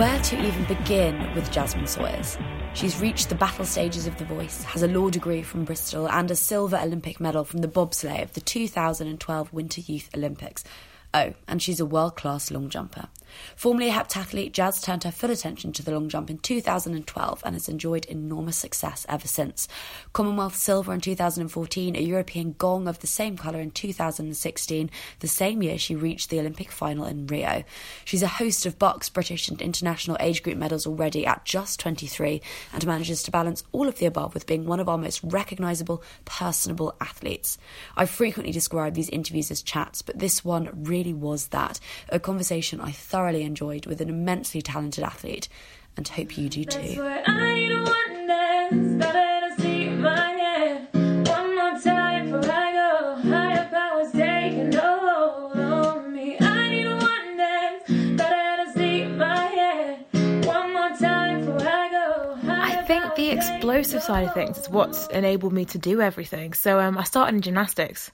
Where to even begin with Jazmin Sawyers? She's reached the battle stages of The Voice, has a law degree from Bristol, and a silver Olympic medal from the bobsleigh of the 2012 Winter Youth Olympics. Oh, and she's a world class long jumper. Formerly a heptathlete, Jazz turned her full attention to the long jump in 2012 and has enjoyed enormous success ever since. Commonwealth silver in 2014, a European gong of the same colour in 2016, the same year she reached the Olympic final in Rio. She's a host of BOX, British, and international age group medals already at just 23 and manages to balance all of the above with being one of our most recognisable, personable athletes. I frequently describe these interviews as chats, but this one really was that. A conversation I thoroughly thoroughly enjoyed with an immensely talented athlete and hope you do too. I think the explosive side of things is what's enabled me to do everything. So um, I started in gymnastics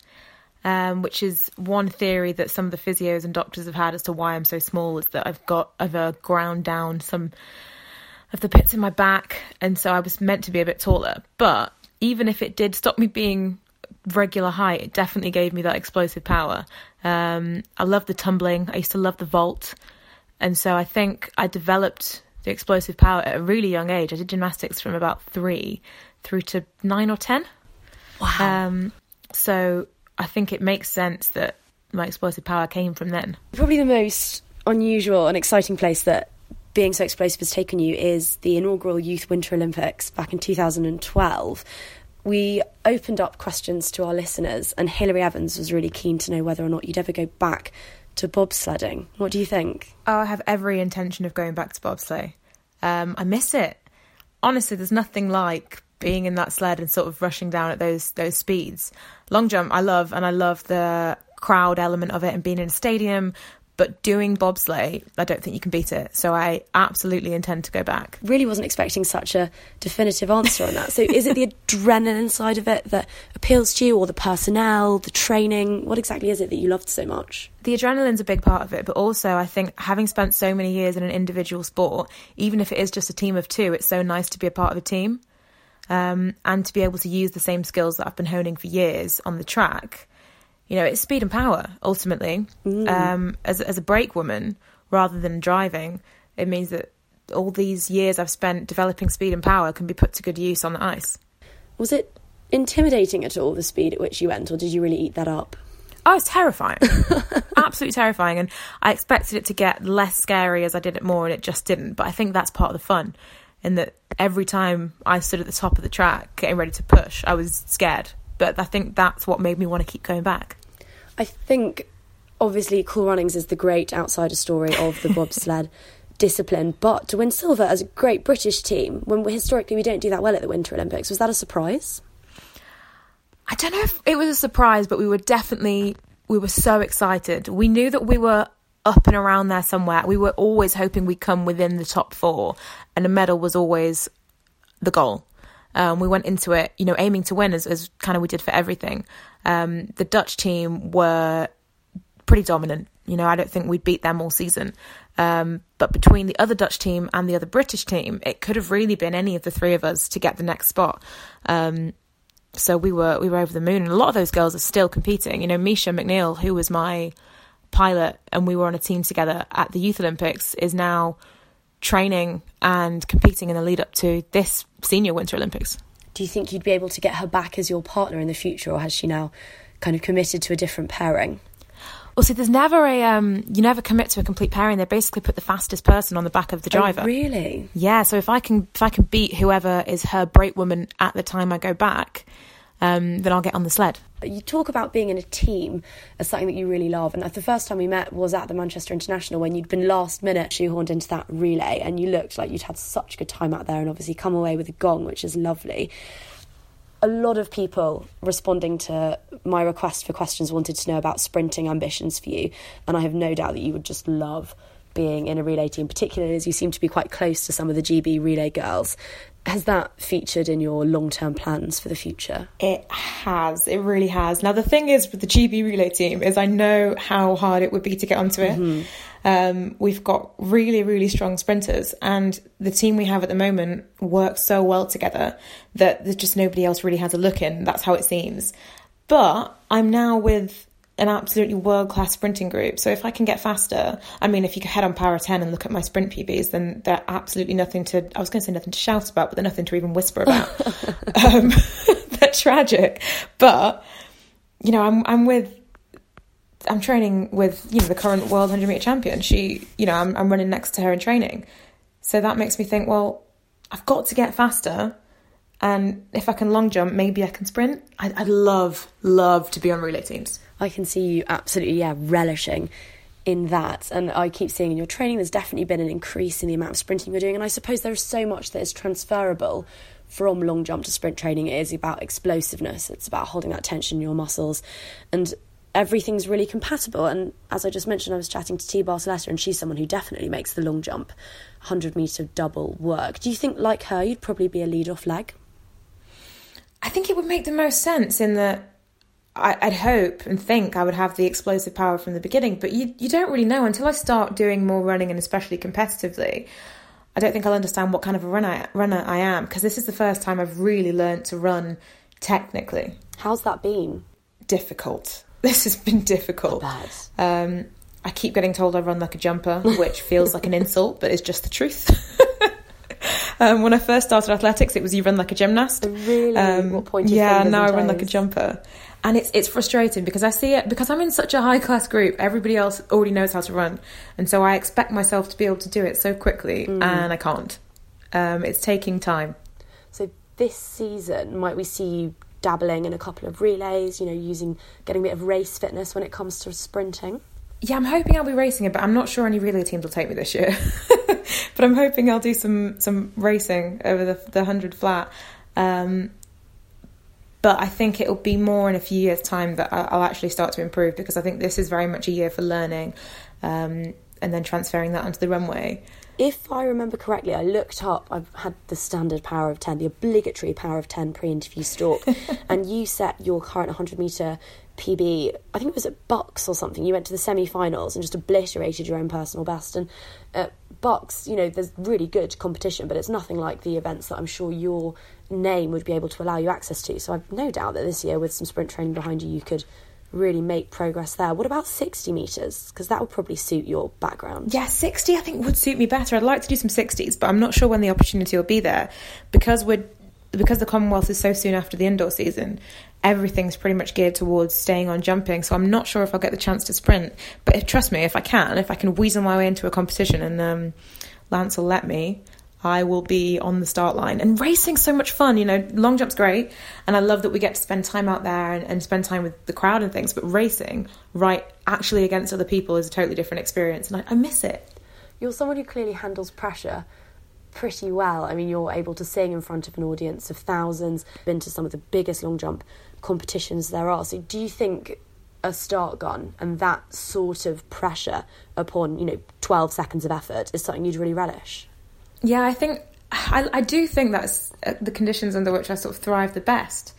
um, which is one theory that some of the physios and doctors have had as to why I'm so small is that I've got I've uh, ground down some of the pits in my back, and so I was meant to be a bit taller. But even if it did stop me being regular height, it definitely gave me that explosive power. Um, I love the tumbling. I used to love the vault, and so I think I developed the explosive power at a really young age. I did gymnastics from about three through to nine or ten. Wow. Um, so I think it makes sense that my explosive power came from then. Probably the most unusual and exciting place that being so explosive has taken you is the inaugural Youth Winter Olympics back in 2012. We opened up questions to our listeners, and Hilary Evans was really keen to know whether or not you'd ever go back to bobsledding. What do you think? Oh, I have every intention of going back to bobsleigh. Um, I miss it. Honestly, there's nothing like being in that sled and sort of rushing down at those those speeds. Long jump, I love, and I love the crowd element of it and being in a stadium. But doing bobsleigh, I don't think you can beat it. So I absolutely intend to go back. Really wasn't expecting such a definitive answer on that. So is it the adrenaline side of it that appeals to you, or the personnel, the training? What exactly is it that you loved so much? The adrenaline's a big part of it, but also I think having spent so many years in an individual sport, even if it is just a team of two, it's so nice to be a part of a team um, and to be able to use the same skills that I've been honing for years on the track. You know, it's speed and power ultimately. Mm. Um, as as a brake woman, rather than driving, it means that all these years I've spent developing speed and power can be put to good use on the ice. Was it intimidating at all the speed at which you went, or did you really eat that up? Oh, it's terrifying. Absolutely terrifying. And I expected it to get less scary as I did it more, and it just didn't. But I think that's part of the fun in that every time I stood at the top of the track getting ready to push, I was scared. But I think that's what made me want to keep going back. I think obviously Cool Runnings is the great outsider story of the bobsled discipline, but to win silver as a great British team, when historically we don't do that well at the Winter Olympics, was that a surprise? I don't know if it was a surprise, but we were definitely we were so excited. We knew that we were up and around there somewhere. We were always hoping we'd come within the top four, and a medal was always the goal. Um, we went into it, you know, aiming to win as, as kind of we did for everything. Um, the Dutch team were pretty dominant. You know, I don't think we'd beat them all season. Um, but between the other Dutch team and the other British team, it could have really been any of the three of us to get the next spot. Um, so we were we were over the moon, and a lot of those girls are still competing. You know, Misha McNeill, who was my pilot and we were on a team together at the Youth Olympics is now training and competing in the lead up to this senior Winter Olympics. Do you think you'd be able to get her back as your partner in the future, or has she now kind of committed to a different pairing? Well, see, there's never a um, you never commit to a complete pairing. They basically put the fastest person on the back of the oh, driver. Oh, really? Yeah. So if I can if I can beat whoever is her brake woman at the time I go back, um, then I'll get on the sled. You talk about being in a team as something that you really love, and the first time we met was at the Manchester International when you'd been last minute shoehorned into that relay, and you looked like you'd had such a good time out there, and obviously come away with a gong, which is lovely. A lot of people responding to my request for questions wanted to know about sprinting ambitions for you, and I have no doubt that you would just love being in a relay team, particularly as you seem to be quite close to some of the GB relay girls. Has that featured in your long term plans for the future? It has. It really has. Now, the thing is with the GB relay team is I know how hard it would be to get onto it. Mm-hmm. Um, we've got really, really strong sprinters, and the team we have at the moment works so well together that there's just nobody else really has a look in. That's how it seems. But I'm now with an absolutely world class sprinting group. So if I can get faster, I mean, if you head on Power 10 and look at my sprint PBs, then they're absolutely nothing to, I was going to say nothing to shout about, but they're nothing to even whisper about. um, they're tragic. But, you know, I'm, I'm with, I'm training with, you know, the current world 100 meter champion. She, you know, I'm, I'm running next to her in training. So that makes me think, well, I've got to get faster and if I can long jump, maybe I can sprint. I'd, I'd love, love to be on relay teams. I can see you absolutely, yeah, relishing in that. And I keep seeing in your training, there's definitely been an increase in the amount of sprinting you're doing. And I suppose there's so much that is transferable from long jump to sprint training. It is about explosiveness, it's about holding that tension in your muscles. And everything's really compatible. And as I just mentioned, I was chatting to T. Bartoletta, and she's someone who definitely makes the long jump 100 metre double work. Do you think, like her, you'd probably be a lead off leg? I think it would make the most sense in that I, would hope and think I would have the explosive power from the beginning, but you you don't really know until I start doing more running and especially competitively. I don't think I'll understand what kind of a runner runner I am because this is the first time I've really learned to run technically. How's that been? Difficult. This has been difficult. I, um, I keep getting told I run like a jumper, which feels like an insult, but is just the truth. Um, when I first started athletics, it was you run like a gymnast. Really? Um, what point? Yeah, now I run like a jumper, and it's it's frustrating because I see it because I'm in such a high class group. Everybody else already knows how to run, and so I expect myself to be able to do it so quickly, mm. and I can't. Um, it's taking time. So this season, might we see you dabbling in a couple of relays? You know, using getting a bit of race fitness when it comes to sprinting. Yeah, I'm hoping I'll be racing it, but I'm not sure any relay teams will take me this year. but I'm hoping I'll do some some racing over the the hundred flat. Um, but I think it'll be more in a few years' time that I'll actually start to improve because I think this is very much a year for learning um, and then transferring that onto the runway. If I remember correctly, I looked up, I've had the standard power of 10, the obligatory power of 10 pre interview stalk, and you set your current 100 metre PB, I think it was at BUCS or something. You went to the semi finals and just obliterated your own personal best. And at BUCS, you know, there's really good competition, but it's nothing like the events that I'm sure your name would be able to allow you access to. So I've no doubt that this year, with some sprint training behind you, you could really make progress there. What about 60 metres? Because that would probably suit your background. Yeah, 60 I think would suit me better. I'd like to do some 60s, but I'm not sure when the opportunity will be there because we're because the Commonwealth is so soon after the indoor season, everything's pretty much geared towards staying on jumping. So I'm not sure if I'll get the chance to sprint. But if, trust me, if I can, if I can weasel my way into a competition and um, Lance will let me, I will be on the start line. And racing's so much fun, you know, long jump's great. And I love that we get to spend time out there and, and spend time with the crowd and things. But racing, right, actually against other people is a totally different experience. And I, I miss it. You're someone who clearly handles pressure pretty well. I mean, you're able to sing in front of an audience of thousands, been to some of the biggest long jump competitions there are. So, do you think a start gun and that sort of pressure upon, you know, 12 seconds of effort is something you'd really relish? Yeah, I think, I, I do think that's uh, the conditions under which I sort of thrive the best.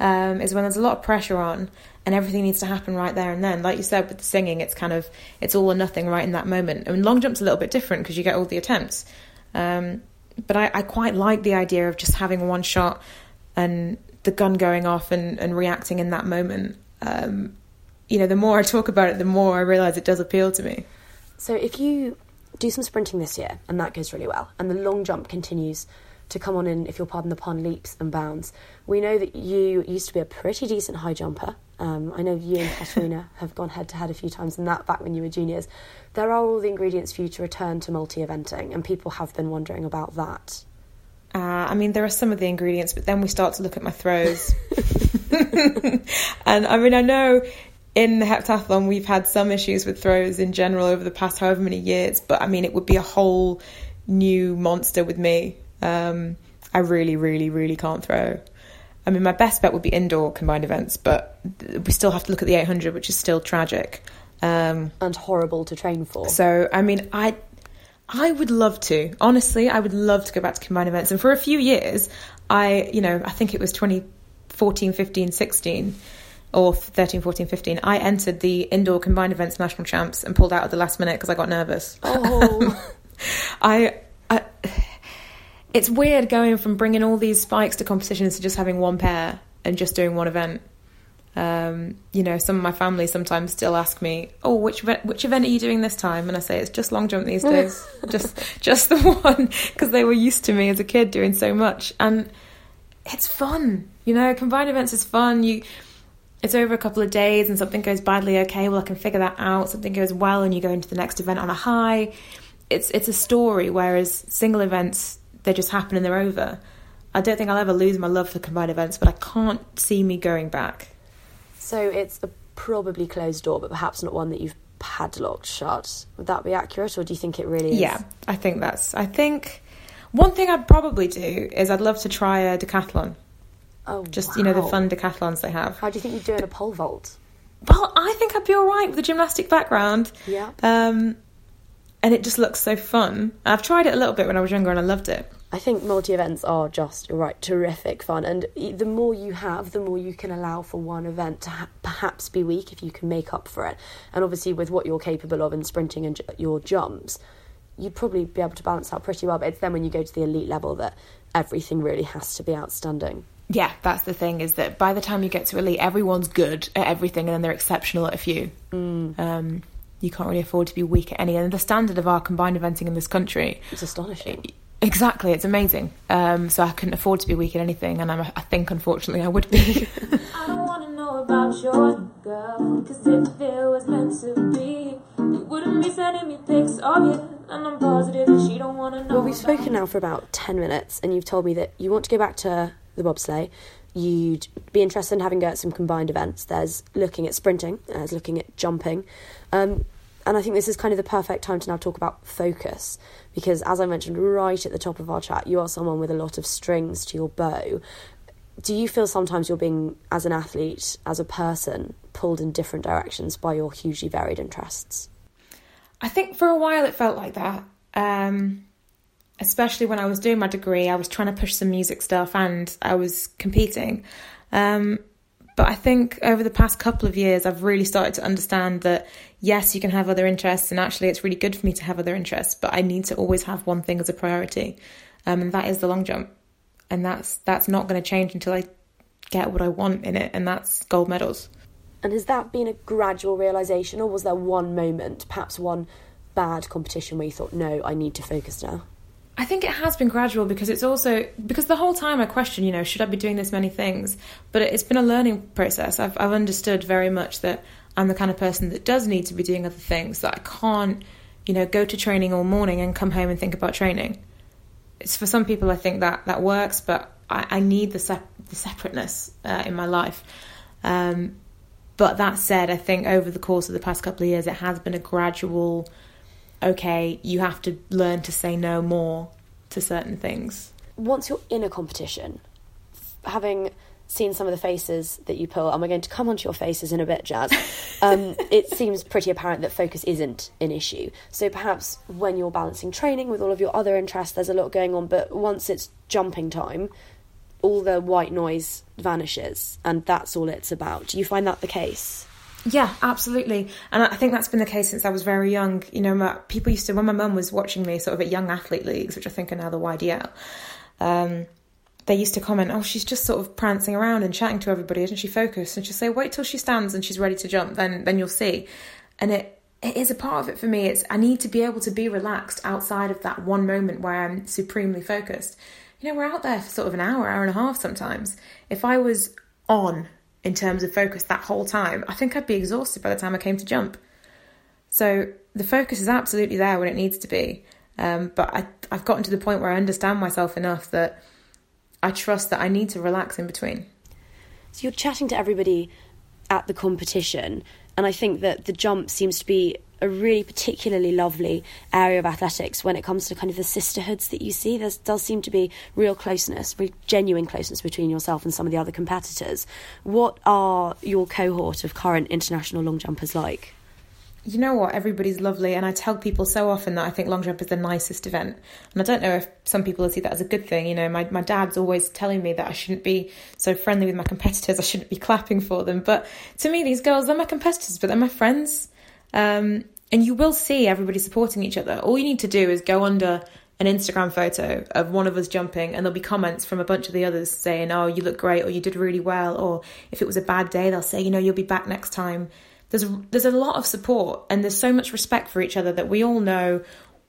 Um, is when there's a lot of pressure on and everything needs to happen right there and then. Like you said with the singing, it's kind of it's all or nothing right in that moment. I mean, long jump's a little bit different because you get all the attempts. Um, but I, I, quite like the idea of just having one shot and the gun going off and, and reacting in that moment. Um, you know, the more I talk about it, the more I realise it does appeal to me. So if you do some sprinting this year and that goes really well, and the long jump continues to come on in, if you'll pardon the pun, leaps and bounds. We know that you used to be a pretty decent high jumper. Um, I know you and Katarina have gone head to head a few times in that back when you were juniors. There are all the ingredients for you to return to multi eventing, and people have been wondering about that. Uh, I mean, there are some of the ingredients, but then we start to look at my throws. and I mean, I know in the heptathlon we've had some issues with throws in general over the past however many years, but I mean, it would be a whole new monster with me. Um, I really, really, really can't throw. I mean, my best bet would be indoor combined events, but we still have to look at the 800, which is still tragic. Um, and horrible to train for. so, I mean, I I would love to. Honestly, I would love to go back to combined events. And for a few years, I, you know, I think it was 2014, 15, 16 or 13, 14, 15, I entered the indoor combined events national champs and pulled out at the last minute because I got nervous. Oh, I, I, it's weird going from bringing all these spikes to competitions to just having one pair and just doing one event. Um, you know, some of my family sometimes still ask me, "Oh, which event, which event are you doing this time?" And I say, "It's just long jump these days, just just the one," because they were used to me as a kid doing so much, and it's fun. You know, combined events is fun. You, it's over a couple of days, and something goes badly. Okay, well, I can figure that out. Something goes well, and you go into the next event on a high. It's it's a story, whereas single events they just happen and they're over. I don't think I'll ever lose my love for combined events, but I can't see me going back. so it's a probably closed door, but perhaps not one that you've padlocked shut. Would that be accurate, or do you think it really is? Yeah, I think that's. I think one thing I'd probably do is I'd love to try a decathlon. Oh, Just you know the fun decathlons they have. How do you think you'd do in a pole vault? Well, I think I'd be all right with the gymnastic background. Yeah. Um, and it just looks so fun. I've tried it a little bit when I was younger and I loved it. I think multi events are just, right, terrific fun. And the more you have, the more you can allow for one event to ha- perhaps be weak if you can make up for it. And obviously, with what you're capable of in sprinting and j- your jumps, you'd probably be able to balance out pretty well. But it's then when you go to the elite level that everything really has to be outstanding. Yeah, that's the thing is that by the time you get to elite, everyone's good at everything and then they're exceptional at a few. Um, you can't really afford to be weak at any. And the standard of our combined eventing in this country It's astonishing. Exactly, it's amazing. Um, so I couldn't afford to be weak at anything, and I'm, I think, unfortunately, I would be. I don't wanna know about yours, girl. Cause if it was meant to be, you wouldn't be sending me pics of you. And I'm positive that she don't wanna know. Well, we've about spoken now for about 10 minutes, and you've told me that you want to go back to the bobsleigh. You'd be interested in having go at some combined events. There's looking at sprinting, there's looking at jumping. Um, and I think this is kind of the perfect time to now talk about focus. Because, as I mentioned right at the top of our chat, you are someone with a lot of strings to your bow. Do you feel sometimes you're being, as an athlete, as a person, pulled in different directions by your hugely varied interests? I think for a while it felt like that. Um, especially when I was doing my degree, I was trying to push some music stuff and I was competing. Um, but I think over the past couple of years, I've really started to understand that yes, you can have other interests, and actually, it's really good for me to have other interests. But I need to always have one thing as a priority, um, and that is the long jump, and that's that's not going to change until I get what I want in it, and that's gold medals. And has that been a gradual realization, or was there one moment, perhaps one bad competition, where you thought, no, I need to focus now? I think it has been gradual because it's also because the whole time I question, you know, should I be doing this many things? But it's been a learning process. I've I've understood very much that I'm the kind of person that does need to be doing other things. That I can't, you know, go to training all morning and come home and think about training. It's for some people I think that that works, but I, I need the sep- the separateness uh, in my life. Um, but that said, I think over the course of the past couple of years, it has been a gradual okay, you have to learn to say no more to certain things. Once you're in a competition, having seen some of the faces that you pull, and we're going to come onto your faces in a bit, Jazz, um, it seems pretty apparent that focus isn't an issue. So perhaps when you're balancing training with all of your other interests, there's a lot going on, but once it's jumping time, all the white noise vanishes, and that's all it's about. Do you find that the case? Yeah, absolutely. And I think that's been the case since I was very young. You know, my, people used to, when my mum was watching me sort of at young athlete leagues, which I think are now the YDL, um, they used to comment, oh, she's just sort of prancing around and chatting to everybody, isn't she focused? And she'll say, wait till she stands and she's ready to jump, then then you'll see. And it it is a part of it for me. It's I need to be able to be relaxed outside of that one moment where I'm supremely focused. You know, we're out there for sort of an hour, hour and a half sometimes. If I was on in terms of focus that whole time, I think I'd be exhausted by the time I came to jump. So the focus is absolutely there when it needs to be. Um, but I, I've gotten to the point where I understand myself enough that I trust that I need to relax in between. So you're chatting to everybody at the competition, and I think that the jump seems to be a really particularly lovely area of athletics when it comes to kind of the sisterhoods that you see. There does seem to be real closeness, real genuine closeness between yourself and some of the other competitors. What are your cohort of current international long jumpers like? you know what, everybody's lovely. And I tell people so often that I think long jump is the nicest event. And I don't know if some people see that as a good thing. You know, my, my dad's always telling me that I shouldn't be so friendly with my competitors, I shouldn't be clapping for them. But to me, these girls, they're my competitors, but they're my friends. Um, and you will see everybody supporting each other. All you need to do is go under an Instagram photo of one of us jumping, and there'll be comments from a bunch of the others saying, Oh, you look great, or you did really well, or if it was a bad day, they'll say, You know, you'll be back next time there's there's a lot of support and there's so much respect for each other that we all know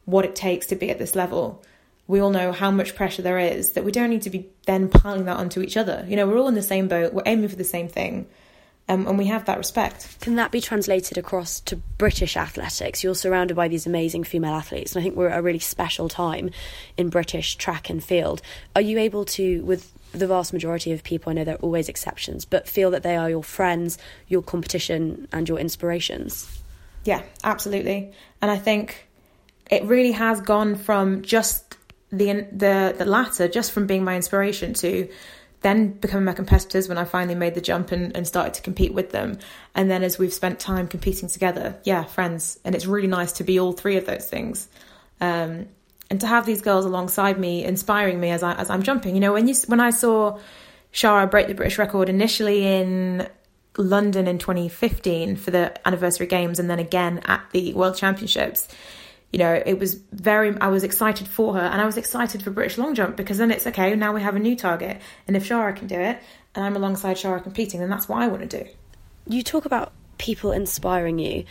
what it takes to be at this level. We all know how much pressure there is that we don't need to be then piling that onto each other. You know, we're all in the same boat. We're aiming for the same thing. Um, and we have that respect. Can that be translated across to British athletics? You're surrounded by these amazing female athletes, and I think we're at a really special time in British track and field. Are you able to, with the vast majority of people, I know there are always exceptions, but feel that they are your friends, your competition, and your inspirations. Yeah, absolutely. And I think it really has gone from just the the the latter, just from being my inspiration to then becoming my competitors when I finally made the jump and, and started to compete with them. And then as we've spent time competing together, yeah, friends. And it's really nice to be all three of those things. Um, and to have these girls alongside me, inspiring me as I as I'm jumping. You know, when you when I saw Shara break the British record initially in London in 2015 for the anniversary games, and then again at the World Championships. You know, it was very. I was excited for her, and I was excited for British long jump because then it's okay. Now we have a new target, and if Shara can do it, and I'm alongside Shara competing, then that's what I want to do. You talk about people inspiring you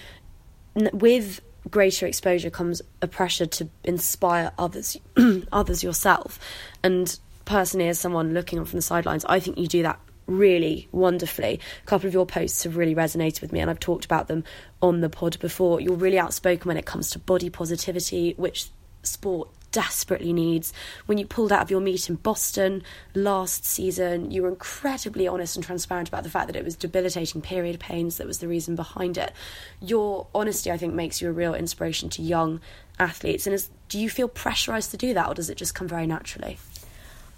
with greater exposure comes a pressure to inspire others others yourself and personally as someone looking on from the sidelines i think you do that really wonderfully a couple of your posts have really resonated with me and i've talked about them on the pod before you're really outspoken when it comes to body positivity which sport desperately needs. When you pulled out of your meet in Boston last season, you were incredibly honest and transparent about the fact that it was debilitating period pains that was the reason behind it. Your honesty, I think, makes you a real inspiration to young athletes. And is, do you feel pressurized to do that, or does it just come very naturally?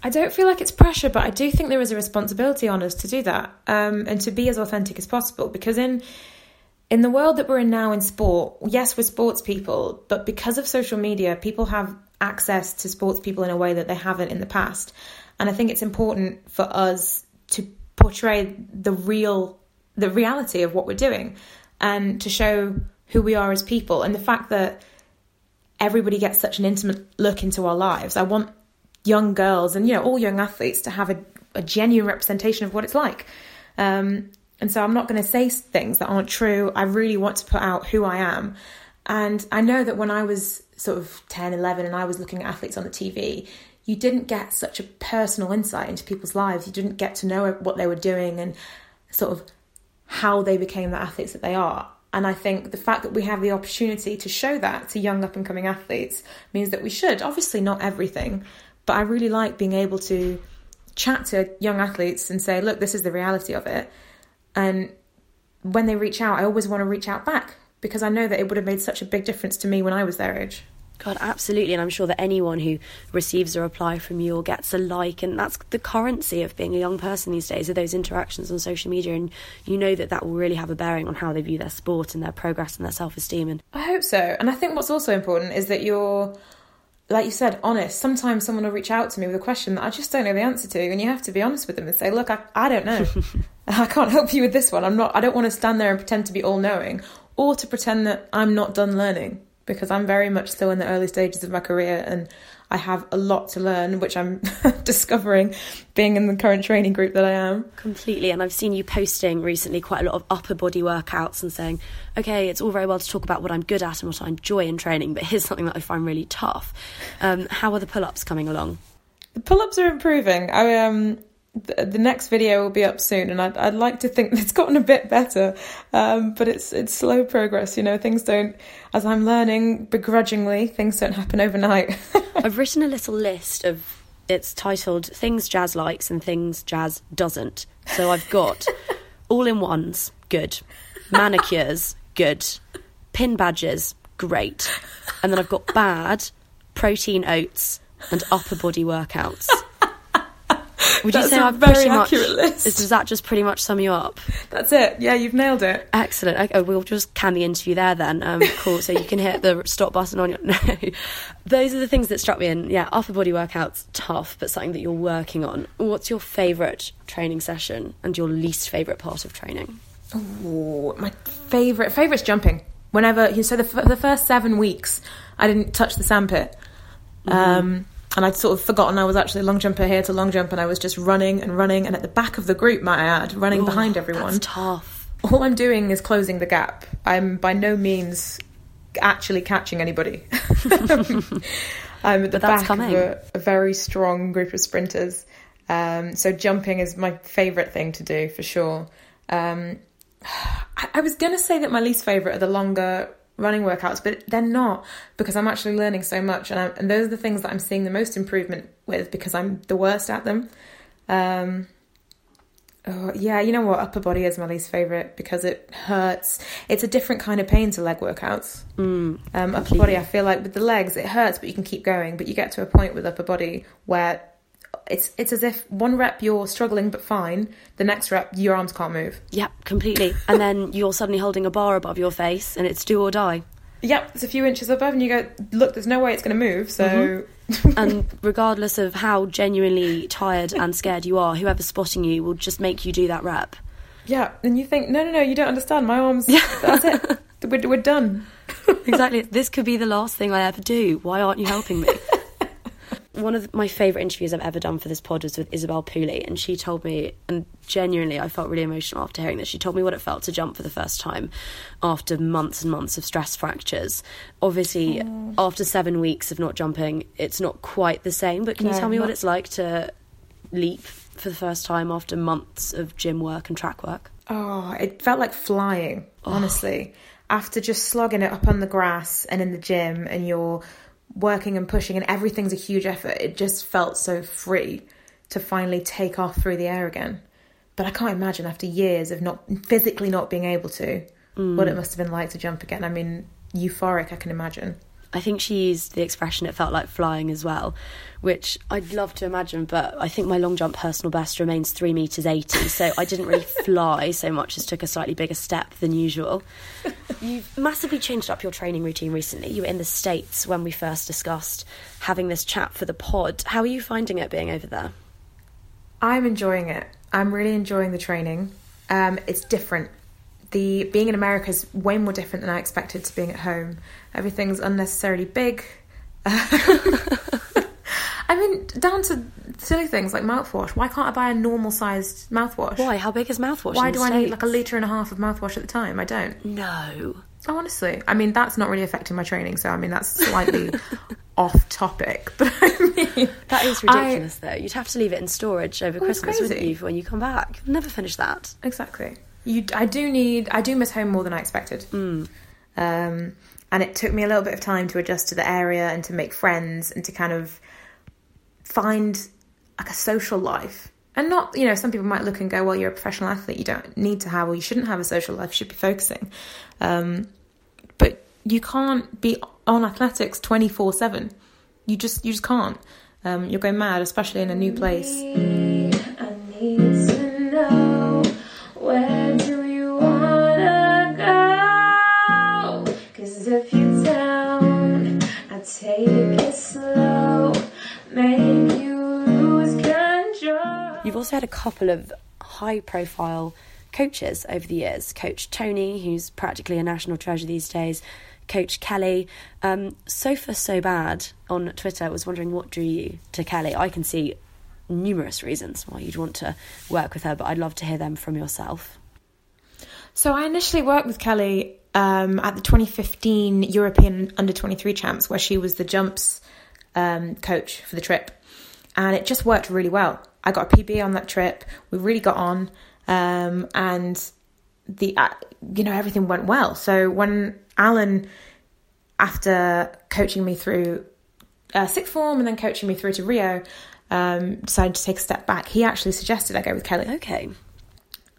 I don't feel like it's pressure, but I do think there is a responsibility on us to do that um, and to be as authentic as possible. Because in in the world that we're in now in sport, yes, we're sports people, but because of social media, people have access to sports people in a way that they haven't in the past. And I think it's important for us to portray the real the reality of what we're doing and to show who we are as people and the fact that everybody gets such an intimate look into our lives. I want young girls and you know all young athletes to have a, a genuine representation of what it's like. Um, and so I'm not going to say things that aren't true. I really want to put out who I am. And I know that when I was sort of 10, 11, and I was looking at athletes on the TV, you didn't get such a personal insight into people's lives. You didn't get to know what they were doing and sort of how they became the athletes that they are. And I think the fact that we have the opportunity to show that to young up and coming athletes means that we should. Obviously, not everything, but I really like being able to chat to young athletes and say, look, this is the reality of it. And when they reach out, I always want to reach out back because I know that it would have made such a big difference to me when I was their age. God, absolutely. And I'm sure that anyone who receives a reply from you or gets a like, and that's the currency of being a young person these days, are those interactions on social media. And you know that that will really have a bearing on how they view their sport and their progress and their self esteem. And I hope so. And I think what's also important is that you're, like you said, honest. Sometimes someone will reach out to me with a question that I just don't know the answer to. And you have to be honest with them and say, look, I, I don't know. I can't help you with this one. I'm not, I don't want to stand there and pretend to be all knowing or to pretend that I'm not done learning because I'm very much still in the early stages of my career and I have a lot to learn, which I'm discovering being in the current training group that I am. Completely. And I've seen you posting recently quite a lot of upper body workouts and saying, okay, it's all very well to talk about what I'm good at and what I enjoy in training, but here's something that I find really tough. Um, how are the pull ups coming along? The pull ups are improving. I um, the next video will be up soon, and I'd, I'd like to think it's gotten a bit better, um, but it's it's slow progress. You know, things don't. As I'm learning begrudgingly, things don't happen overnight. I've written a little list of. It's titled "Things Jazz Likes and Things Jazz Doesn't." So I've got all in ones, good. Manicures, good. Pin badges, great. And then I've got bad, protein oats, and upper body workouts. Would you say I've very pretty much? accurate list. Does that just pretty much sum you up? That's it. Yeah, you've nailed it. Excellent. Okay, we'll just can the interview there then. Um, cool. So you can hit the stop button on your. No, those are the things that struck me. And yeah, upper body workouts tough, but something that you're working on. What's your favourite training session and your least favourite part of training? Ooh, my favorite favorite's jumping. Whenever you so the f- the first seven weeks, I didn't touch the sandpit, um, and I'd sort of forgotten I was actually a long jumper here to long jump, and I was just running and running, and at the back of the group, might I add, running behind everyone. That's tough. All I'm doing is closing the gap. I'm by no means actually catching anybody. I'm at the back coming. of a, a very strong group of sprinters. Um, so jumping is my favourite thing to do for sure. Um, I, I was going to say that my least favourite are the longer running workouts, but they're not because I'm actually learning so much, and, I, and those are the things that I'm seeing the most improvement with because I'm the worst at them. Um, oh, yeah, you know what? Upper body is my least favourite because it hurts. It's a different kind of pain to leg workouts. Mm, Um, upper body, I feel like with the legs, it hurts, but you can keep going. But you get to a point with upper body where it's it's as if one rep you're struggling but fine, the next rep your arms can't move. yeah, completely. and then you're suddenly holding a bar above your face, and it's do or die. Yep, it's a few inches above, and you go, look, there's no way it's going to move. So Mm-hmm. and regardless of how genuinely tired and scared you are, whoever's spotting you will just make you do that rep. yeah, and you think, no, no, no, you don't understand. My arms, that's it. We're, we're done. exactly. This could be the last thing I ever do. Why aren't you helping me? One of my favourite interviews I've ever done for this pod was with Isobel Pooley, and she told me, and genuinely, I felt really emotional after hearing this. She told me what it felt to jump for the first time after months and months of stress fractures. Obviously, oh. after seven weeks of not jumping, it's not quite the same, but can you tell me what it's like to leap for the first time after months of gym work and track work? Oh, it felt like flying, oh. honestly. After just slogging it up on the grass and in the gym, and you're working and pushing, and everything's a huge effort, it just felt so free to finally take off through the air again. But I can't imagine after years of not physically not being able to, what mm. it must have been like to jump again. I mean, euphoric, I can imagine. I think she used the expression it felt like flying as well, which I'd love to imagine, but I think my long jump personal best remains three metres eighty, so I didn't really fly so much as took a slightly bigger step than usual. You've massively changed up your training routine recently. You were in the States when we first discussed having this chat for the pod. How are you finding it being over there? I'm enjoying it. I'm really enjoying the training. Um, it's different. The being in America is way more different than I expected to being at home. Everything's unnecessarily big. I mean, down to silly things like mouthwash. Why can't I buy a normal sized mouthwash? Why? How big is mouthwash? Why do I need like a litre and a half of mouthwash at the time? I don't. No. Oh, honestly, I mean that's not really affecting my training. So I mean that's slightly off topic. But I mean That is I- ridiculous, though. You'd have to leave it in storage over Christmas, wouldn't you, when you come back? You'll never finish that. Exactly. You, I do need, I do miss home more than I expected. Um, and it took me a little bit of time to adjust to the area and to make friends and to kind of find like a social life. And not, you know, some people might look and go, well, you're a professional athlete. You don't need to have, or you shouldn't have a social life. You should be focusing. Um, but you can't be on athletics 24 7. You just, you just can't. Um, you'll go mad, especially in a new place. You've also had a couple of high profile coaches over the years. Coach Tony, who's practically a national treasure these days, Coach Kelly. Um, so so bad on Twitter was wondering what drew you to Kelly. I can see numerous reasons why you'd want to work with her, but I'd love to hear them from yourself. So I initially worked with Kelly um, at the 2015 European Under 23 Champs, where she was the jumps um, coach for the trip, and it just worked really well. I got a PB on that trip. We really got on, um, and the uh, you know everything went well. So when Alan, after coaching me through uh, sixth form and then coaching me through to Rio, um, decided to take a step back. He actually suggested I go with Kelly. Okay.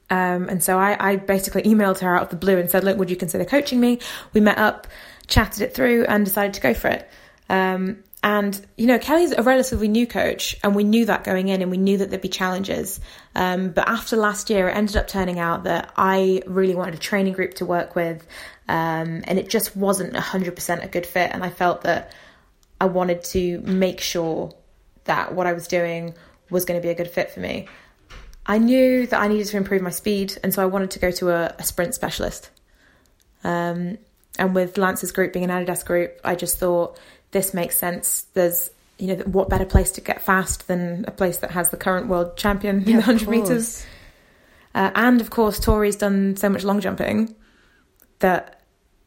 Um, and so I, I basically emailed her out of the blue and said, Look, would you consider coaching me? We met up, chatted it through, and decided to go for it. Um, And, you know, Kelly's a relatively new coach, and we knew that going in, and we knew that there'd be challenges. Um, but after last year, it ended up turning out that I really wanted a training group to work with, um, and it just wasn't 100% a good fit. And I felt that I wanted to make sure that what I was doing was going to be a good fit for me. I knew that I needed to improve my speed, and so I wanted to go to a, a sprint specialist. Um, and with Lance's group being an Adidas group, I just thought this makes sense. There's, you know, what better place to get fast than a place that has the current world champion in the 100 metres. Uh, and of course, Tori's done so much long jumping that,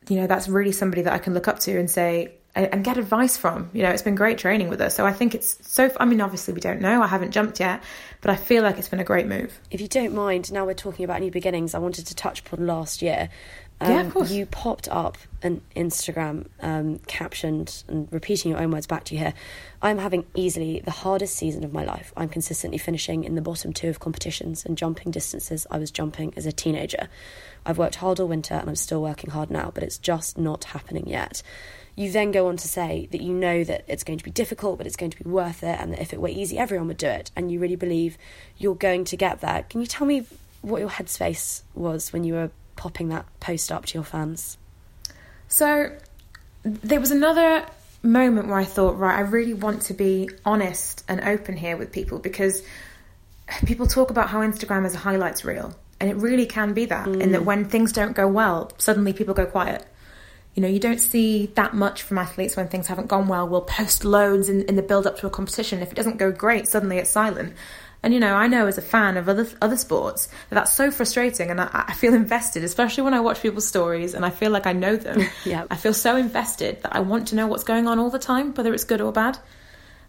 you know, that's really somebody that I can look up to and say, and and get advice from. You know, it's been great training with her. So I think it's so, I mean, obviously we don't know. I haven't jumped yet, but I feel like it's been a great move. If you don't mind, now we're talking about new beginnings, I wanted to touch upon last year. Yeah, of course. You popped up an Instagram um, captioned and repeating your own words back to you here. I'm having easily the hardest season of my life. I'm consistently finishing in the bottom two of competitions and jumping distances I was jumping as a teenager. I've worked hard all winter and I'm still working hard now, but it's just not happening yet. You then go on to say that you know that it's going to be difficult, but it's going to be worth it, and that if it were easy, everyone would do it. And you really believe you're going to get there. Can you tell me what your headspace was when you were popping that post up to your fans? So there was another moment where I thought, right, I really want to be honest and open here with people because people talk about how Instagram is a highlights reel. And it really can be that, in that mm. when things don't go well, suddenly people go quiet. You know, you don't see that much from athletes when things haven't gone well. We'll post loads in, in the build up to a competition. If it doesn't go great, suddenly it's silent. And you know, I know as a fan of other other sports that that's so frustrating, and I, I feel invested, especially when I watch people's stories and I feel like I know them. Yeah. I feel so invested that I want to know what's going on all the time, whether it's good or bad.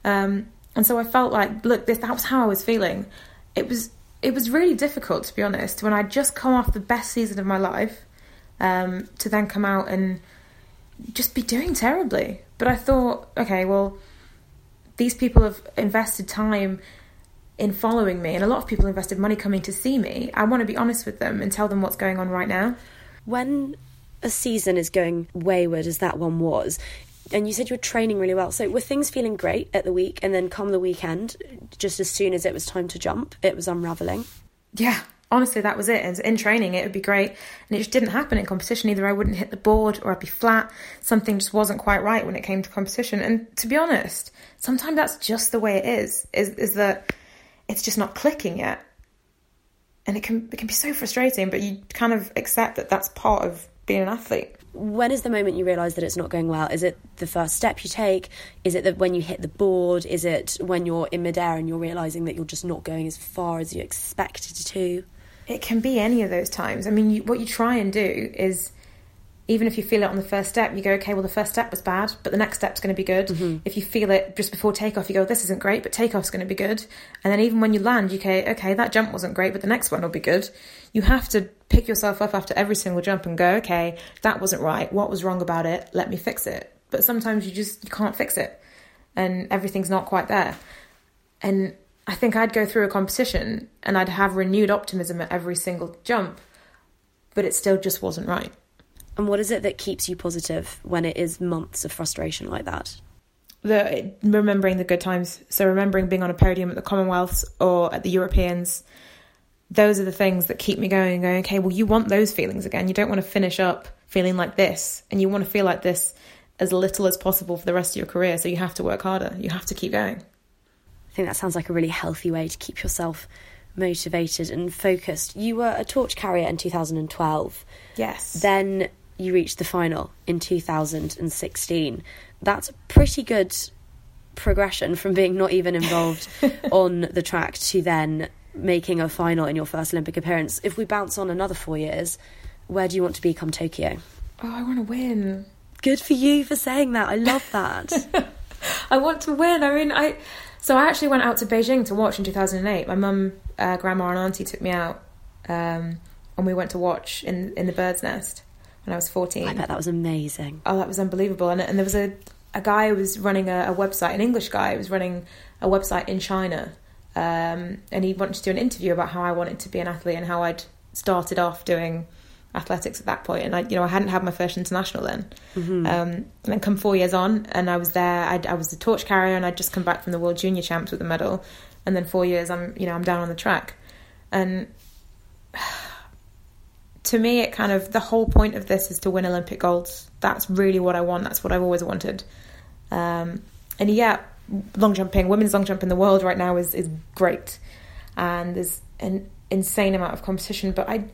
Um, and so I felt like, look, this that was how I was feeling. It was it was really difficult to be honest when I'd just come off the best season of my life um, to then come out and just be doing terribly. But I thought, okay, well, these people have invested time in following me, and a lot of people invested money coming to see me. I want to be honest with them and tell them what's going on right now. When a season is going wayward as that one was, and you said you were training really well, so were things feeling great at the week, and then come the weekend, just as soon as it was time to jump, it was unraveling? Yeah, honestly, that was it. And in training, it would be great, and it just didn't happen in competition. Either I wouldn't hit the board, or I'd be flat. Something just wasn't quite right when it came to competition. And to be honest, sometimes that's just the way it is. Is is that it's just not clicking yet, and it can it can be so frustrating. But you kind of accept that that's part of being an athlete. When is the moment you realise that it's not going well? Is it the first step you take? Is it that when you hit the board? Is it when you're in midair and you're realising that you're just not going as far as you expected to? It can be any of those times. I mean, you, what you try and do is, even if you feel it on the first step, you go, okay, well, the first step was bad, but the next step's going to be good. Mm-hmm. If you feel it just before takeoff, you go, this isn't great, but takeoff's going to be good. And then even when you land, you go, okay, that jump wasn't great, but the next one will be good. You have to pick yourself up after every single jump and go, okay, that wasn't right. What was wrong about it? Let me fix it. But sometimes you just you can't fix it, and everything's not quite there. And I think I'd go through a competition and I'd have renewed optimism at every single jump, but it still just wasn't right. And what is it that keeps you positive when it is months of frustration like that? The remembering the good times, so remembering being on a podium at the Commonwealths or at the Europeans, those are the things that keep me going. and Going, okay, well, you want those feelings again. You don't want to finish up feeling like this, and you want to feel like this as little as possible for the rest of your career. So you have to work harder. You have to keep going. I think that sounds like a really healthy way to keep yourself motivated and focused. You were a torch carrier in 2012. Yes. Then you reached the final in 2016. That's a pretty good progression from being not even involved on the track to then making a final in your first Olympic appearance. If we bounce on another four years, where do you want to be come Tokyo? oh, I want to win. Good for you for saying that. I love that. I want to win. I mean, I. So I actually went out to Beijing to watch in 2008. My mum, uh, grandma, and auntie took me out, um, and we went to watch in in the bird's nest when I was 14. I bet that was amazing. Oh, that was unbelievable. And, and there was a, a guy who was running a, a website, an English guy who was running a website in China. Um, and he wanted to do an interview about how I wanted to be an athlete and how I'd started off doing athletics at that point, and I, you know, I hadn't had my first international then. Um, and then come four years on, and I was there. I, I was the torch carrier, and I'd just come back from the World Junior Champs with a medal. And then four years, I'm you know I'm down on the track, and to me, it kind of the whole point of this is to win Olympic golds. That's really what I want. That's what I've always wanted. Um, and yeah, long jumping, women's long jump in the world right now is is great, and there's an insane amount of competition. But I,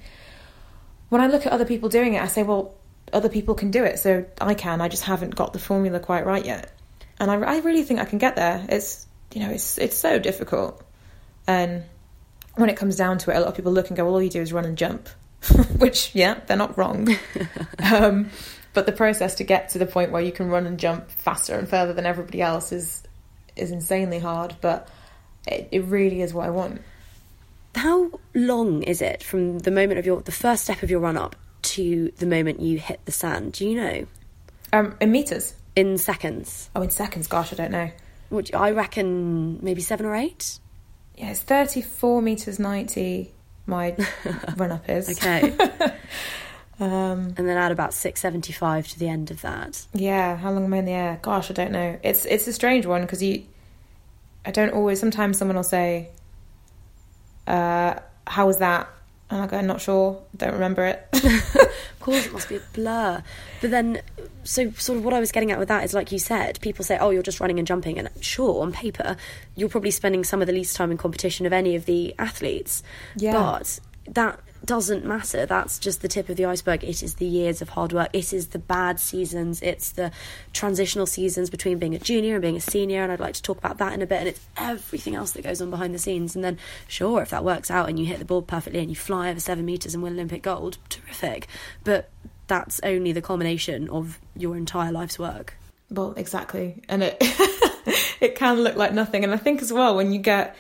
when I look at other people doing it, I say, well, other people can do it, so I can. I just haven't got the formula quite right yet, and I, I really think I can get there. It's you know, it's it's so difficult, and when it comes down to it, a lot of people look and go, well, all you do is run and jump, which yeah, they're not wrong. um, but the process to get to the point where you can run and jump faster and further than everybody else is is insanely hard. But it, it really is what I want. How long is it from the moment of your the first step of your run up to the moment you hit the sand? Do you know? Um, in meters. In seconds? Oh, in seconds. Gosh, I don't know. Which I reckon maybe seven or eight. Yeah, it's thirty-four meters ninety. My run up is Okay. Um, and then add about six seventy five to the end of that. yeah, how long am I in the air? Gosh, I don't know. It's it's a strange one because you, I don't always. Sometimes someone will say, uh, "How was that?" And I go, "I'm not sure. Don't remember it." Of course, it must be a blur. But then, so sort of what I was getting at with that is, like you said, people say, "Oh, you're just running and jumping," and sure, on paper, you're probably spending some of the least time in competition of any of the athletes. Yeah. But that doesn't matter. That's just the tip of the iceberg. It is the years of hard work. It is the bad seasons. It's the transitional seasons between being a junior and being a senior. And I'd like to talk about that in a bit. And it's everything else that goes on behind the scenes. And then, sure, if that works out and you hit the board perfectly and you fly over seven meters and win Olympic gold, terrific. But that's only the culmination of your entire life's work. Well, exactly, and it it can look like nothing. And I think as well when you get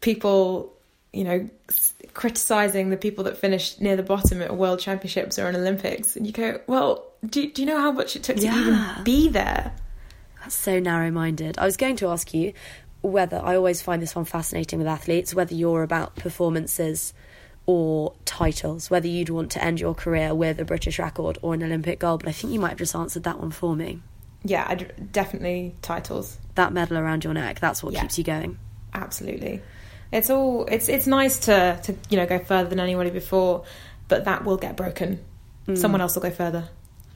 people, you know, criticizing the people that finish near the bottom at a World Championships or an Olympics, and you go, well, do do you know how much it took to even be there? That's so narrow minded. I was going to ask you whether I always find this one fascinating with athletes, whether you're about performances or titles, whether you'd want to end your career with a British record or an Olympic gold, but I think you might have just answered that one for me. Yeah, I d definitely titles. That medal around your neck, that's what Yeah. keeps you going. Absolutely, it's all it's it's nice to to you know go further than anybody before, but that will get broken. Mm. Someone else will go further.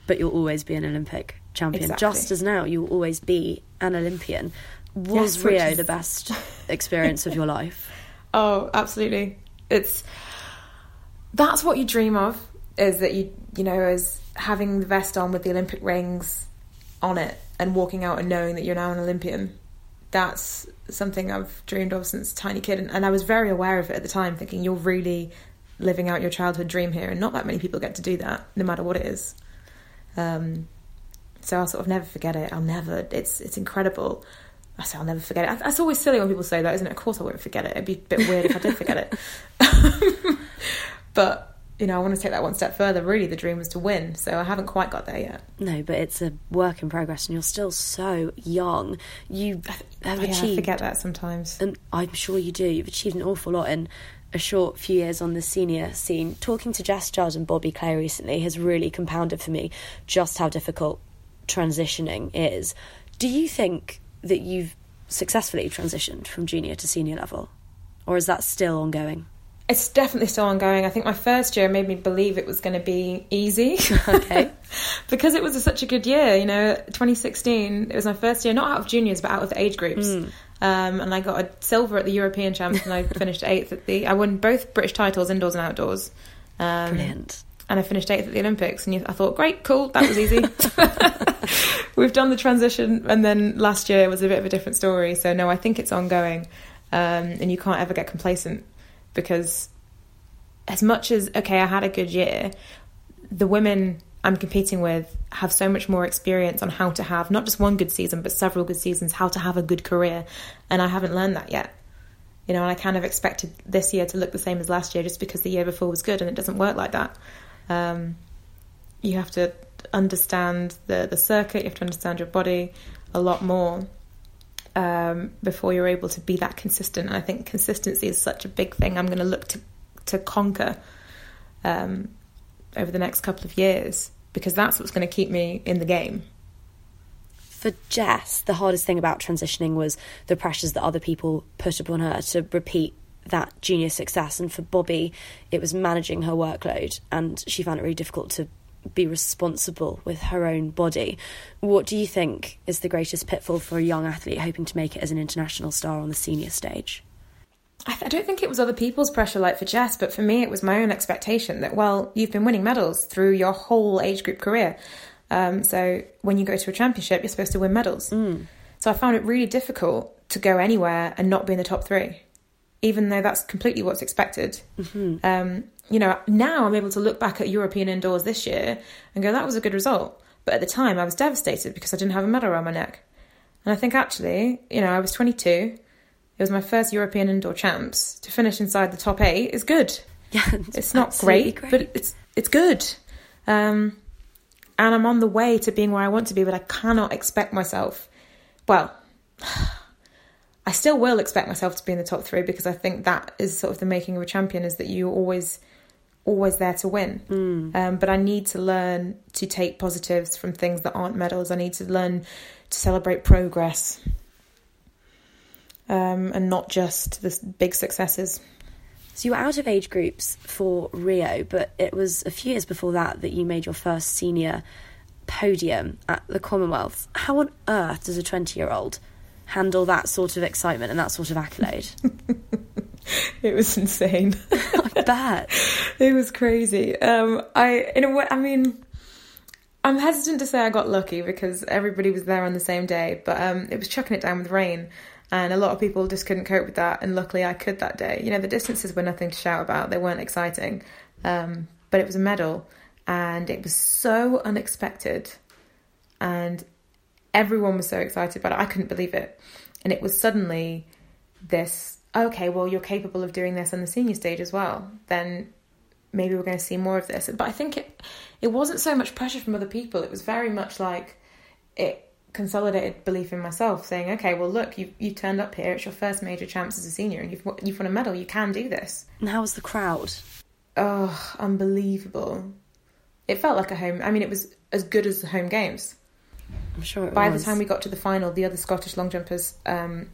But you'll always be an Olympic champion. Exactly. Just as now, you'll always be an Olympian. Was Yes, Rio is- the best experience of your life? Oh, absolutely. It's that's what you dream of is that you you know is having the vest on with the Olympic rings on it and walking out and knowing that you're now an Olympian. That's something I've dreamed of since tiny kid, and, and I was very aware of it at the time, thinking you're really living out your childhood dream here, and not that many people get to do that, no matter what it is. Um, so I'll sort of never forget it. I'll never. It's it's incredible. I say I'll never forget it. That's always silly when people say that, isn't it? Of course I won't forget it. It'd be a bit weird if I did forget it. but you know, I want to take that one step further. Really, the dream was to win, so I haven't quite got there yet. No, but it's a work in progress, and you're still so young. You have Yeah, I forget that sometimes. and I'm sure you do. You've achieved an awful lot in a short few years on the senior scene. Talking to Jess Judd and Bobby Clay recently has really compounded for me just how difficult transitioning is. Do you think that you've successfully transitioned from junior to senior level, or is that still ongoing? It's definitely still ongoing. I think my first year made me believe it was going to be easy. Okay. because it was a, such a good year. You know, 2016, it was my first year, not out of juniors, but out of the age groups. Mm. Um, and I got a silver at the European Champs, and I finished eighth at the. I won both British titles, indoors and outdoors. Um, Brilliant. And I finished eighth at the Olympics, and I thought, great, cool, that was easy. We've done the transition, and then last year was a bit of a different story. So no, I think it's ongoing, um, and you can't ever get complacent because as much as okay, I had a good year, the women I'm competing with have so much more experience on how to have not just one good season, but several good seasons, how to have a good career, and I haven't learned that yet. You know, and I kind of expected this year to look the same as last year just because the year before was good, and it doesn't work like that. Um, you have to understand the the circuit, you have to understand your body a lot more um, before you're able to be that consistent. And I think consistency is such a big thing. I'm going to look to to conquer. Um, over the next couple of years because that's what's going to keep me in the game. For Jess, the hardest thing about transitioning was the pressures that other people put upon her to repeat that junior success. And for Bobby, it was managing her workload, and she found it really difficult to be responsible with her own body. What do you think is the greatest pitfall for a young athlete hoping to make it as an international star on the senior stage? I, don't think it was other people's pressure like for Jess, but for me, it was my own expectation that, well, you've been winning medals through your whole age group career. Um, so when you go to a championship, you're supposed to win medals. Mm. So I found it really difficult to go anywhere and not be in the top three, even though that's completely what's expected. Mm-hmm. Um, you know, now I'm able to look back at European indoors this year and go, that was a good result. But at the time, I was devastated because I didn't have a medal around my neck. And I think actually, you know, I was 22. It was my first European indoor champs. To finish inside the top eight is good. Yeah, It's not absolutely great, but it's it's good. Um, and I'm on the way to being where I want to be, but I cannot expect myself. Well, I still will expect myself to be in the top three because I think that is sort of the making of a champion is that you're always always there to win. Um, but I need to learn to take positives from things that aren't medals. I need to learn to celebrate progress. Um, and not just the big successes. So you were out of age groups for Rio, but it was a few years before that that you made your first senior podium at the Commonwealth. How on earth does a 20 year old handle that sort of excitement and that sort of accolade? It was insane. I bet. it was crazy. Um, I in a way, I mean, I'm hesitant to say I got lucky because everybody was there on the same day, but um, it was chucking it down with rain, and a lot of people just couldn't cope with that. And luckily, I could that day. You know, the distances were nothing to shout about; they weren't exciting, um, but it was a medal, and it was so unexpected, and everyone was so excited about it. I couldn't believe it, and it was suddenly this. Okay, well, you're capable of doing this on the senior stage as well. Then maybe we're going to see more of this. But I think it it wasn't so much pressure from other people. It was very much like it consolidated belief in myself, saying, "Okay, well, look, you you turned up here. It's your first major champs as a senior, and you've won- you've won a medal. You can do this." And how was the crowd? Oh, unbelievable! It felt like a home. I mean, it was as good as the home games. I'm sure it By was. the time we got to the final, the other Scottish long jumpers um,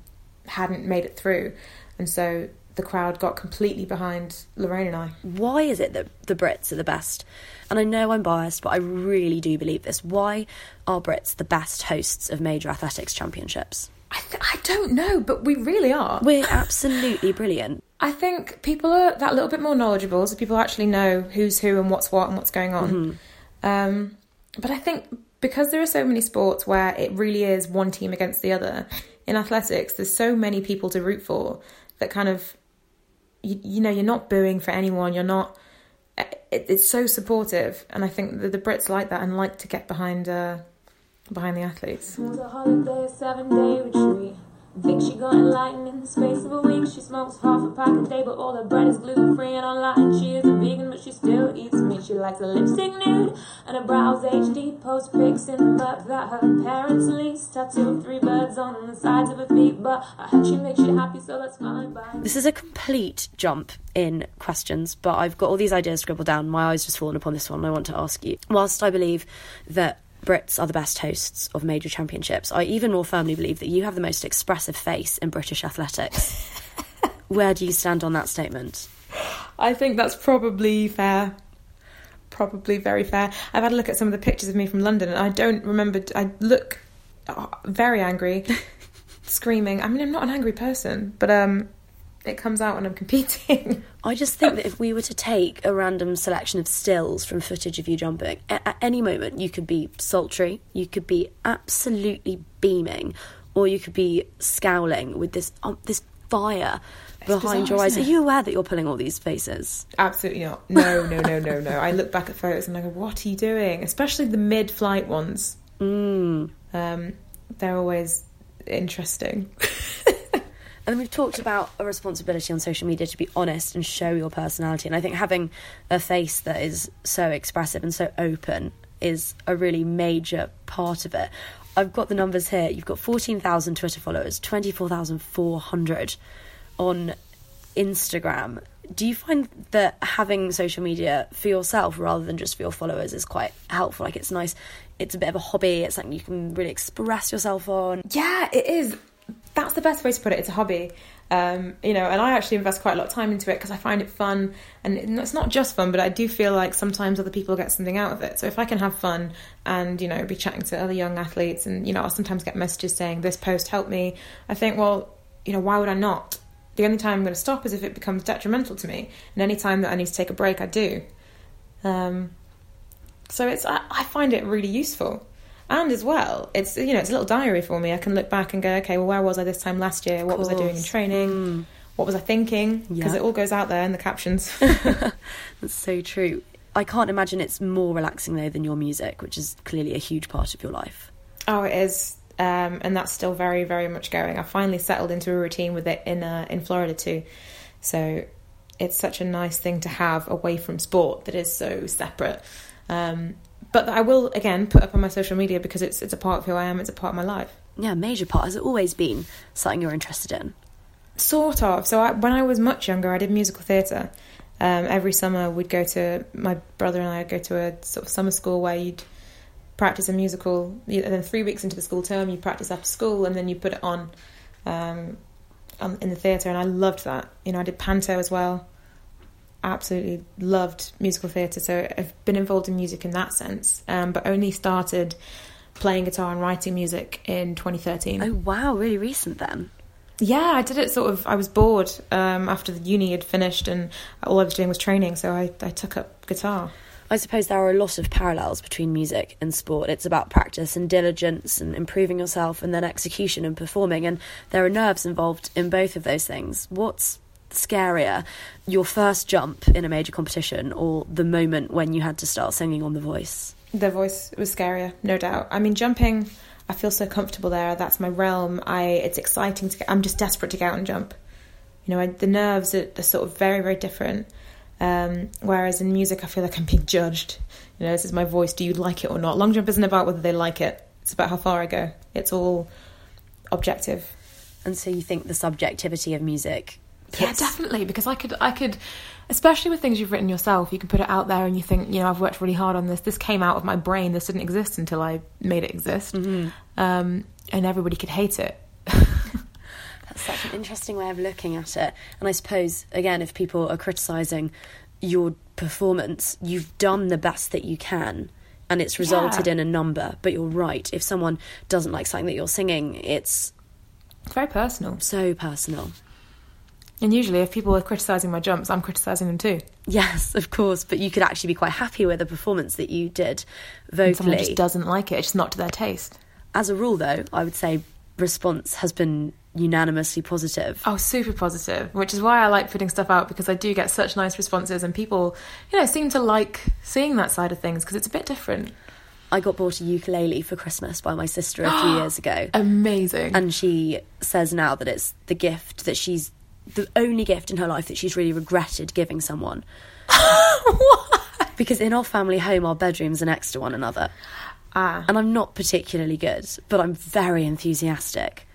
hadn't made it through, and so the crowd got completely behind Lorraine and I. Why is it that the Brits are the best? And I know I'm biased, but I really do believe this. Why are Brits the best hosts of major athletics championships? I, th- I don't know, but we really are. We're absolutely brilliant. I think people are that little bit more knowledgeable, so people actually know who's who and what's what and what's going on. Um, but I think because there are so many sports where it really is one team against the other, in athletics, there's so many people to root for that kind of, you, you know, you're not booing for anyone, you're not. It, it's so supportive, and I think that the Brits like that and like to get behind uh, behind the athletes. Think she got enlightened in the space of a week. She smokes half a pack a day, but all her bread is gluten free and online. She is a vegan, but she still eats meat. She likes a lipstick nude and her brows HD. Post pics in the mug that her parents leased. Tattoo three birds on the sides of her feet, but I heard she makes you happy, so that's fine by. This is a complete jump in questions, but I've got all these ideas scribbled down. My eyes just fallen upon this one. I want to ask you. Whilst I believe that Brits are the best hosts of major championships, I even more firmly believe that you have the most expressive face in British athletics. Where do you stand on that statement? I think that's probably fair. Probably very fair. I've had a look at some of the pictures of me from London, and I don't remember. I look uh, very angry, screaming. I mean, I'm not an angry person, but um, it comes out when I'm competing. I just think that if we were to take a random selection of stills from footage of you jumping, a- at any moment you could be sultry, you could be absolutely beaming, or you could be scowling with this um, this fire behind bizarre, your eyes. Are you aware that you're pulling all these faces? Absolutely not. No, no, no, no, no. I look back at photos and I go, "What are you doing?" Especially the mid-flight ones. Mm. Um, they're always interesting. And we've talked about a responsibility on social media to be honest and show your personality. And I think having a face that is so expressive and so open is a really major part of it. I've got the numbers here. You've got 14,000 Twitter followers, 24,400 on Instagram. do you find that having social media for yourself rather than just for your followers is quite helpful? Like it's nice, it's a bit of a hobby, it's something you can really express yourself on. Yeah, it is. That's the best way to put it. It's a hobby. Um, you know, and I actually invest quite a lot of time into it because I find it fun, and it's not just fun, but I do feel like sometimes other people get something out of it. So if I can have fun and you know be chatting to other young athletes, and you know I'll sometimes get messages saying this post helped me, I think, well, you know, why would I not? The only time I'm going to stop is if it becomes detrimental to me, and any time that I need to take a break, I do. Um, so it's I, I find it really useful and as well it's you know it's a little diary for me. I can look back and go okay well where was i this time last year? What was i doing in training? Mm. what was i thinking? Because yeah. it all goes out there in the captions. That's so true. I can't imagine it's more relaxing though than your music which is clearly a huge part of your life. Oh it is. Um, and that's still very very much going. I finally settled into a routine with it in uh, in florida too. So it's such a nice thing to have away from sport that is so separate. Um, but I will again put up on my social media because it's it's a part of who I am. It's a part of my life. Yeah, major part. Has it always been something you're interested in? Sort of. So I, when I was much younger, I did musical theatre. Um, every summer, we'd go to my brother and I would go to a sort of summer school where you'd practice a musical. And then three weeks into the school term, you practice after school, and then you put it on, um, on in the theatre. And I loved that. You know, I did panto as well absolutely loved musical theatre, so I've been involved in music in that sense, um, but only started playing guitar and writing music in 2013. Oh wow, really recent then. Yeah, I did it sort of. I was bored um, after the uni had finished, and all I was doing was training, so I, I took up guitar. I suppose there are a lot of parallels between music and sport. It's about practice and diligence and improving yourself, and then execution and performing. And there are nerves involved in both of those things. What's scarier, your first jump in a major competition or the moment when you had to start singing on The Voice? The Voice was scarier, no doubt. I mean, jumping, I feel so comfortable there. That's my realm. I it's exciting to get. I'm just desperate to get out and jump. You know, I, the nerves are, are, sort of very, very different. Um, whereas in music, I feel like I'm being judged. You know, this is my voice. Do you like it or not? Long jump isn't about whether they like it. It's about how far I go. It's all objective. And so you think the subjectivity of music yeah, definitely. Because I could, I could, especially with things you've written yourself, you can put it out there and you think, you know, I've worked really hard on this. This came out of my brain. This didn't exist until I made it exist, mm-hmm. um, and everybody could hate it. That's such an interesting way of looking at it. And I suppose, again, if people are criticising your performance, you've done the best that you can and it's resulted yeah. in a number. But you're right. If someone doesn't like something that you're singing, it's. It's very personal. So personal. And usually, if people are criticising my jumps, I'm criticising them too. Yes, of course, but you could actually be quite happy with the performance that you did vocally. And someone just doesn't like it; it's just not to their taste. As a rule, though, I would say response has been unanimously positive. Oh, super positive, which is why I like putting stuff out because I do get such nice responses, and people, you know, seem to like seeing that side of things because it's a bit different. I got bought a ukulele for Christmas by my sister a few years ago. Amazing. And she says now that it's the gift that she's the only gift in her life that she's really regretted giving someone. because in our family home, our bedrooms are next to one another. Ah. And I'm not particularly good, but I'm very enthusiastic.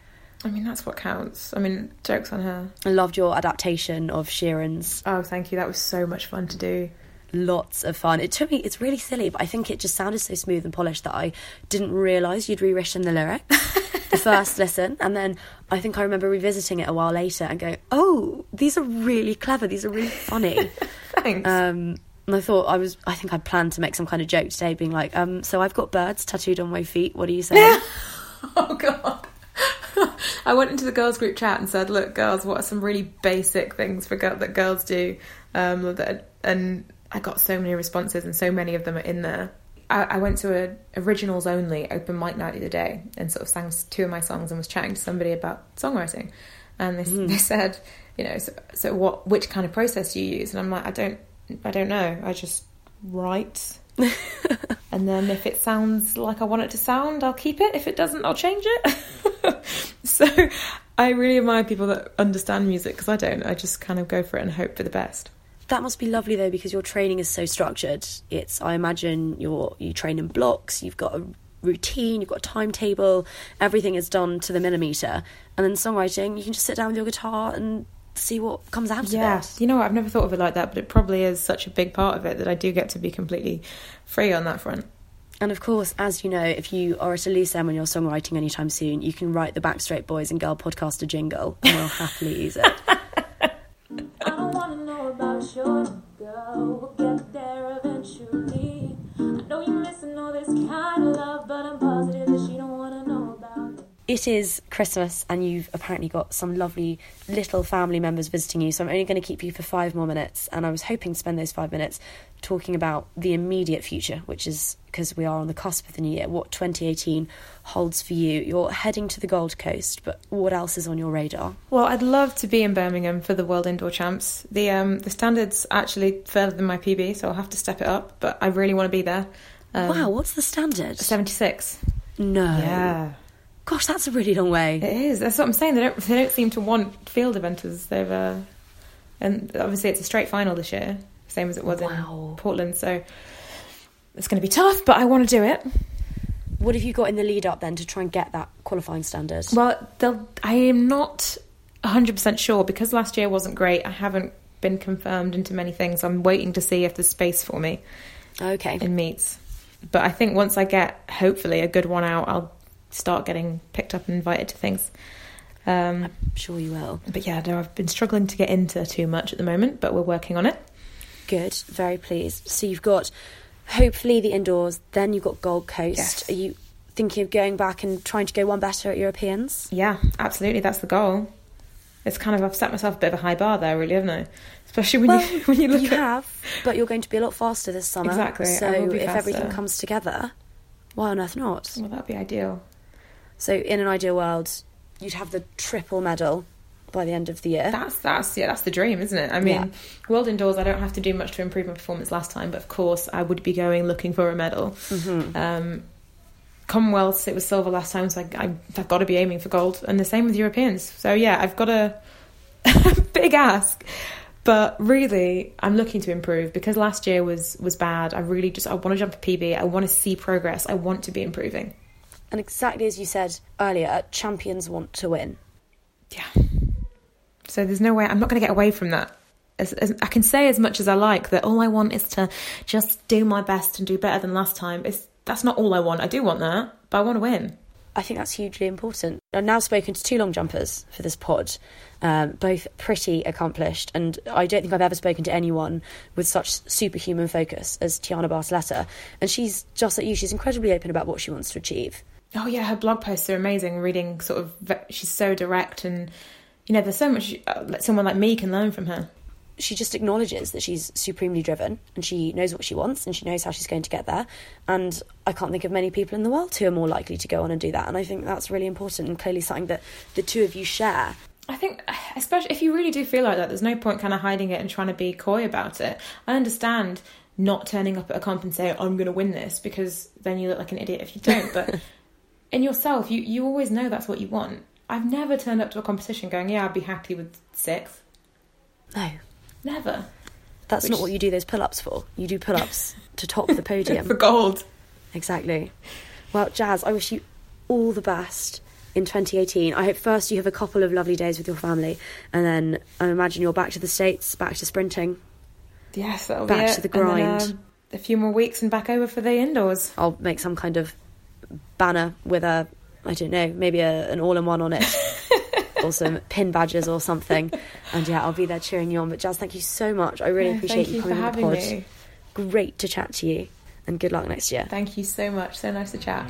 I mean, that's what counts. I mean, jokes on her. I loved your adaptation of Sheeran's. Oh, thank you. That was so much fun to do. Lots of fun. It took me, it's really silly, but I think it just sounded so smooth and polished that I didn't realise you'd rewritten the lyrics. the first listen, and then I think I remember revisiting it a while later and going, "Oh, these are really clever. These are really funny." Thanks. Um, and I thought I was, I think I planned to make some kind of joke today, being like, um, "So I've got birds tattooed on my feet. What are you saying?" oh God. I went into the girls' group chat and said, "Look, girls, what are some really basic things for girl- that girls do?" Um, that, and I got so many responses, and so many of them are in there. I, I went to a originals only open mic night the other day and sort of sang two of my songs and was chatting to somebody about songwriting, and they, mm. they said, you know, so, so what? Which kind of process do you use? And I'm like, I don't, I don't know. I just write. and then if it sounds like I want it to sound, I'll keep it. If it doesn't, I'll change it. so I really admire people that understand music because I don't. I just kind of go for it and hope for the best. That must be lovely though, because your training is so structured. It's I imagine you're you train in blocks. You've got a routine. You've got a timetable. Everything is done to the millimeter. And then songwriting, you can just sit down with your guitar and see what comes out Yeah, of it. Yes, you know what? I've never thought of it like that, but it probably is such a big part of it that I do get to be completely free on that front. And of course, as you know, if you are at a loose end when you're songwriting anytime soon, you can write the Backstreet Boys and Girl podcaster jingle, and we'll happily use it. Know about your girl. We'll get there it. Is Christmas, and you've apparently got some lovely little family members visiting you. So I'm only going to keep you for five more minutes, and I was hoping to spend those five minutes talking about the immediate future, which is because we are on the cusp of the new year. What 2018 holds for you? You're heading to the Gold Coast, but what else is on your radar? Well, I'd love to be in Birmingham for the World Indoor Champs. The um, the standard's actually further than my PB, so I'll have to step it up. But I really want to be there. Um, wow, what's the standard? seventy six. No. Yeah, Gosh, that's a really long way. it is. That's what I'm saying. They don't they don't seem to want field eventers. They've uh, and obviously it's a straight final this year, same as it was Wow. in Portland. So it's going to be tough, but I want to do it. What have you got in the lead up then to try and get that qualifying standard? Well, they'll- I am not 100% sure because last year wasn't great. I haven't been confirmed into many things. I'm waiting to see if there's space for me Okay. in meets. But I think once I get, hopefully, a good one out, I'll start getting picked up and invited to things. Um, I'm sure you will. but yeah, no, I've been struggling to get into too much at the moment, but we're working on it. Good. Very pleased. So you've got hopefully the indoors, then you've got Gold Coast. Yes. Are you thinking of going back and trying to go one better at Europeans? Yeah, absolutely, that's the goal. It's kind of I've set myself a bit of a high bar there, really, haven't I? Especially when Well, you when you look you at have, but you're going to be a lot faster this summer. Exactly, So if everything comes together, why on earth not? well, that'd be ideal. So in an ideal world, you'd have the triple medal by the end of the year. That's that's yeah, that's the dream, isn't it? I mean, Yeah. world indoors, I don't have to do much to improve my performance last time, but of course, I would be going looking for a medal. Mm-hmm. Um, Commonwealths, it was silver last time, so I, I, I've got to be aiming for gold, and the same with Europeans. So yeah, I've got a big ask, but really, I'm looking to improve because last year was was bad. I really just I want to jump a PB. I want to see progress. I want to be improving. And exactly as you said earlier, champions want to win. Yeah. So there's no way I'm not going to get away from that. As, as, I can say as much as I like that all I want is to just do my best and do better than last time. It's, that's not all I want. I do want that, but I want to win. I think that's hugely important. I've now spoken to two long jumpers for this pod, um, both pretty accomplished, and I don't think I've ever spoken to anyone with such superhuman focus as Tianna Bartoletta. And she's just like you, she's incredibly open about what she wants to achieve. Oh yeah, her blog posts are amazing. Reading sort of, she's so direct, and you know, there's so much uh, that someone like me can learn from her. She just acknowledges that she's supremely driven and she knows what she wants and she knows how she's going to get there. And I can't think of many people in the world who are more likely to go on and do that. And I think that's really important and clearly something that the two of you share. I think, especially if you really do feel like that, there's no point kind of hiding it and trying to be coy about it. I understand not turning up at a comp and saying, I'm going to win this, because then you look like an idiot if you don't. But in yourself, you, you always know that's what you want. I've never turned up to a competition going, yeah, I'd be happy with sixth. No, Never. that's Which- not what you do those pull ups for. You do pull ups to top the podium. For gold. Exactly. Well, Jazz, I wish you all the best in 2018. I hope first you have a couple of lovely days with your family, and then I imagine you're back to the States, back to sprinting. Yes, that'll Back be Back to the And then, grind. um, a few more weeks and back over for the indoors. I'll make some kind of banner with a, I don't know, maybe a, an all in one on it. or some pin badges or something. And yeah, I'll be there cheering you on. But Jazz, thank you so much. I really Yeah, appreciate you you for coming on the pod. me. Great to chat to you. And good luck next year. Thank you so much. So nice to chat.